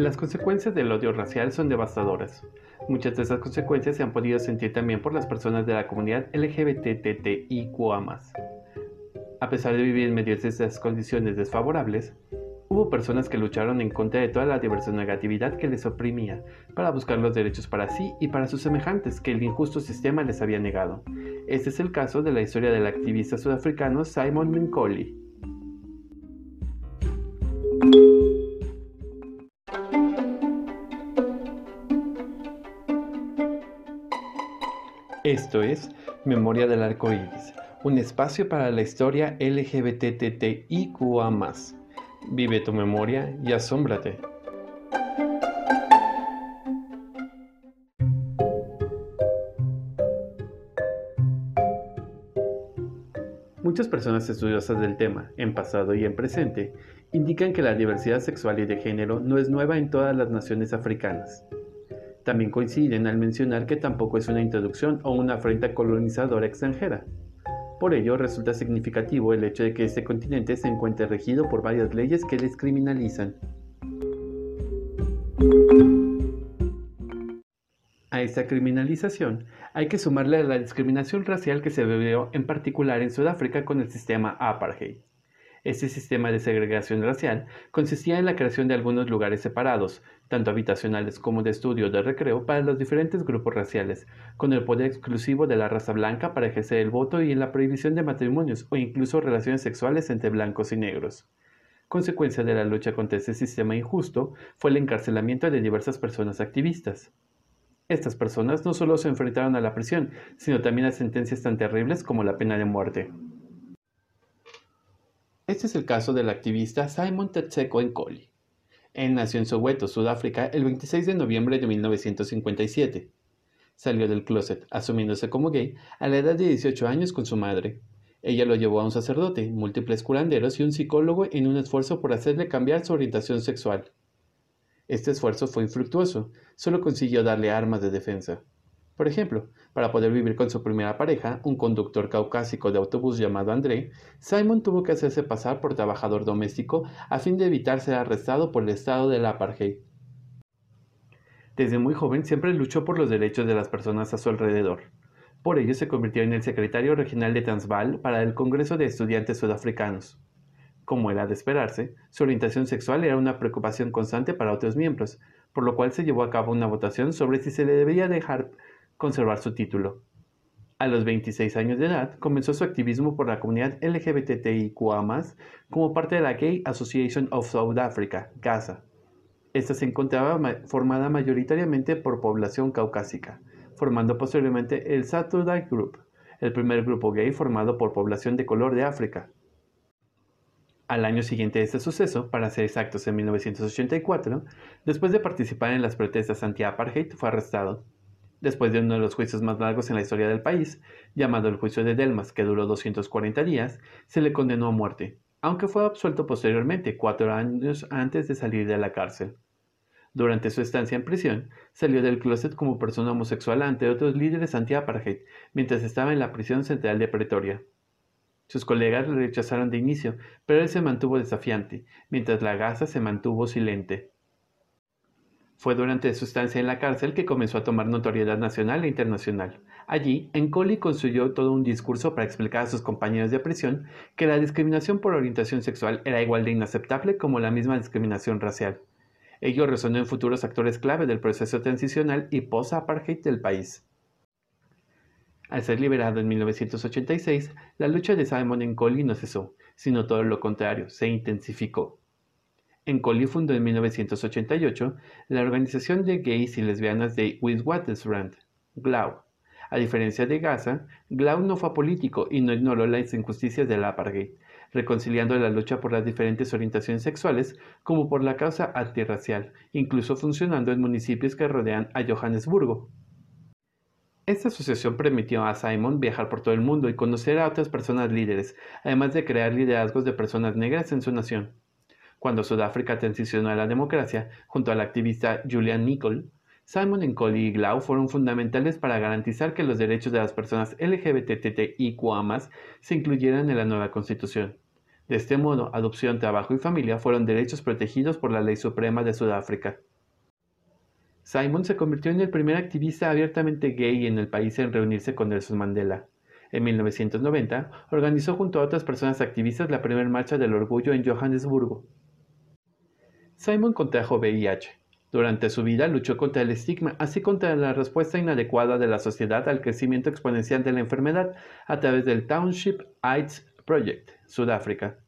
Las consecuencias del odio racial son devastadoras. Muchas de esas consecuencias se han podido sentir también por las personas de la comunidad LGBTTIQA. A pesar de vivir en medio de estas condiciones desfavorables, hubo personas que lucharon en contra de toda la diversa negatividad que les oprimía, para buscar los derechos para sí y para sus semejantes que el injusto sistema les había negado. Este es el caso de la historia del activista sudafricano Simon Minkoli. Esto es Memoria del Arco Iris, un espacio para la historia LGBTTIQA. Vive tu memoria y asómbrate. Muchas personas estudiosas del tema, en pasado y en presente, indican que la diversidad sexual y de género no es nueva en todas las naciones africanas. También coinciden al mencionar que tampoco es una introducción o una afrenta colonizadora extranjera. Por ello, resulta significativo el hecho de que este continente se encuentre regido por varias leyes que les criminalizan. A esta criminalización hay que sumarle la discriminación racial que se vivió en particular en Sudáfrica con el sistema apartheid. Este sistema de segregación racial consistía en la creación de algunos lugares separados, tanto habitacionales como de estudio o de recreo, para los diferentes grupos raciales, con el poder exclusivo de la raza blanca para ejercer el voto y en la prohibición de matrimonios o incluso relaciones sexuales entre blancos y negros. Consecuencia de la lucha contra este sistema injusto fue el encarcelamiento de diversas personas activistas. Estas personas no solo se enfrentaron a la prisión, sino también a sentencias tan terribles como la pena de muerte. Este es el caso del activista Simon Tetseko Nkoli. Él nació en Soweto, Sudáfrica, el 26 de noviembre de 1957. Salió del closet, asumiéndose como gay, a la edad de 18 años con su madre. Ella lo llevó a un sacerdote, múltiples curanderos y un psicólogo en un esfuerzo por hacerle cambiar su orientación sexual. Este esfuerzo fue infructuoso, solo consiguió darle armas de defensa. Por ejemplo, para poder vivir con su primera pareja, un conductor caucásico de autobús llamado André, Simon tuvo que hacerse pasar por trabajador doméstico a fin de evitar ser arrestado por el estado del apartheid. Desde muy joven siempre luchó por los derechos de las personas a su alrededor. Por ello se convirtió en el secretario regional de Transvaal para el Congreso de Estudiantes Sudafricanos. Como era de esperarse, su orientación sexual era una preocupación constante para otros miembros, por lo cual se llevó a cabo una votación sobre si se le debía dejar conservar su título. A los 26 años de edad, comenzó su activismo por la comunidad LGBTIQA, como parte de la Gay Association of South Africa, GASA. Esta se encontraba formada mayoritariamente por población caucásica, formando posteriormente el Saturday Group, el primer grupo gay formado por población de color de África. Al año siguiente de este suceso, para ser exactos en 1984, después de participar en las protestas anti-apartheid, fue arrestado después de uno de los juicios más largos en la historia del país, llamado el juicio de Delmas, que duró 240 días, se le condenó a muerte, aunque fue absuelto posteriormente, cuatro años antes de salir de la cárcel. Durante su estancia en prisión, salió del closet como persona homosexual ante otros líderes anti-apartheid, mientras estaba en la prisión central de Pretoria. Sus colegas le rechazaron de inicio, pero él se mantuvo desafiante, mientras la gasa se mantuvo silente. Fue durante su estancia en la cárcel que comenzó a tomar notoriedad nacional e internacional. Allí, Encoli construyó todo un discurso para explicar a sus compañeros de prisión que la discriminación por orientación sexual era igual de inaceptable como la misma discriminación racial. Ello resonó en futuros actores clave del proceso transicional y post-apartheid del país. Al ser liberado en 1986, la lucha de Simon Encoli no cesó, sino todo lo contrario, se intensificó. Encoli fundó en 1988 la organización de gays y lesbianas de Witwatersrand, GLAU. A diferencia de Gaza, GLAU no fue político y no ignoró las injusticias del apartheid, reconciliando la lucha por las diferentes orientaciones sexuales como por la causa antirracial, incluso funcionando en municipios que rodean a Johannesburgo. Esta asociación permitió a Simon viajar por todo el mundo y conocer a otras personas líderes, además de crear liderazgos de personas negras en su nación. Cuando Sudáfrica transicionó a la democracia, junto al activista Julian Nicol, Simon Nkoli y Glau fueron fundamentales para garantizar que los derechos de las personas LGBTTIQA se incluyeran en la nueva constitución. De este modo, adopción, trabajo y familia fueron derechos protegidos por la Ley Suprema de Sudáfrica. Simon se convirtió en el primer activista abiertamente gay en el país en reunirse con Nelson Mandela. En 1990, organizó junto a otras personas activistas la primera marcha del orgullo en Johannesburgo. Simon contrajo VIH. Durante su vida luchó contra el estigma, así contra la respuesta inadecuada de la sociedad al crecimiento exponencial de la enfermedad a través del Township AIDS Project, Sudáfrica.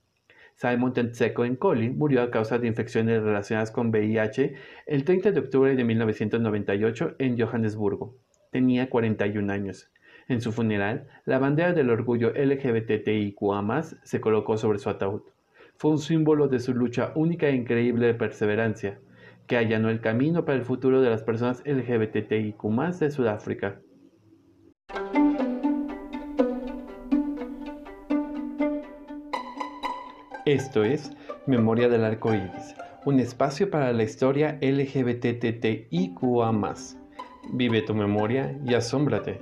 Simon Tenseko Nkoli murió a causa de infecciones relacionadas con VIH el 30 de octubre de 1998 en Johannesburgo. Tenía 41 años. En su funeral, la bandera del orgullo LGBTIQA se colocó sobre su ataúd. Fue un símbolo de su lucha única e increíble de perseverancia que allanó el camino para el futuro de las personas LGBTIQ de Sudáfrica. Esto es Memoria del Arco Iris, un espacio para la historia LGBTTIQA. Vive tu memoria y asómbrate.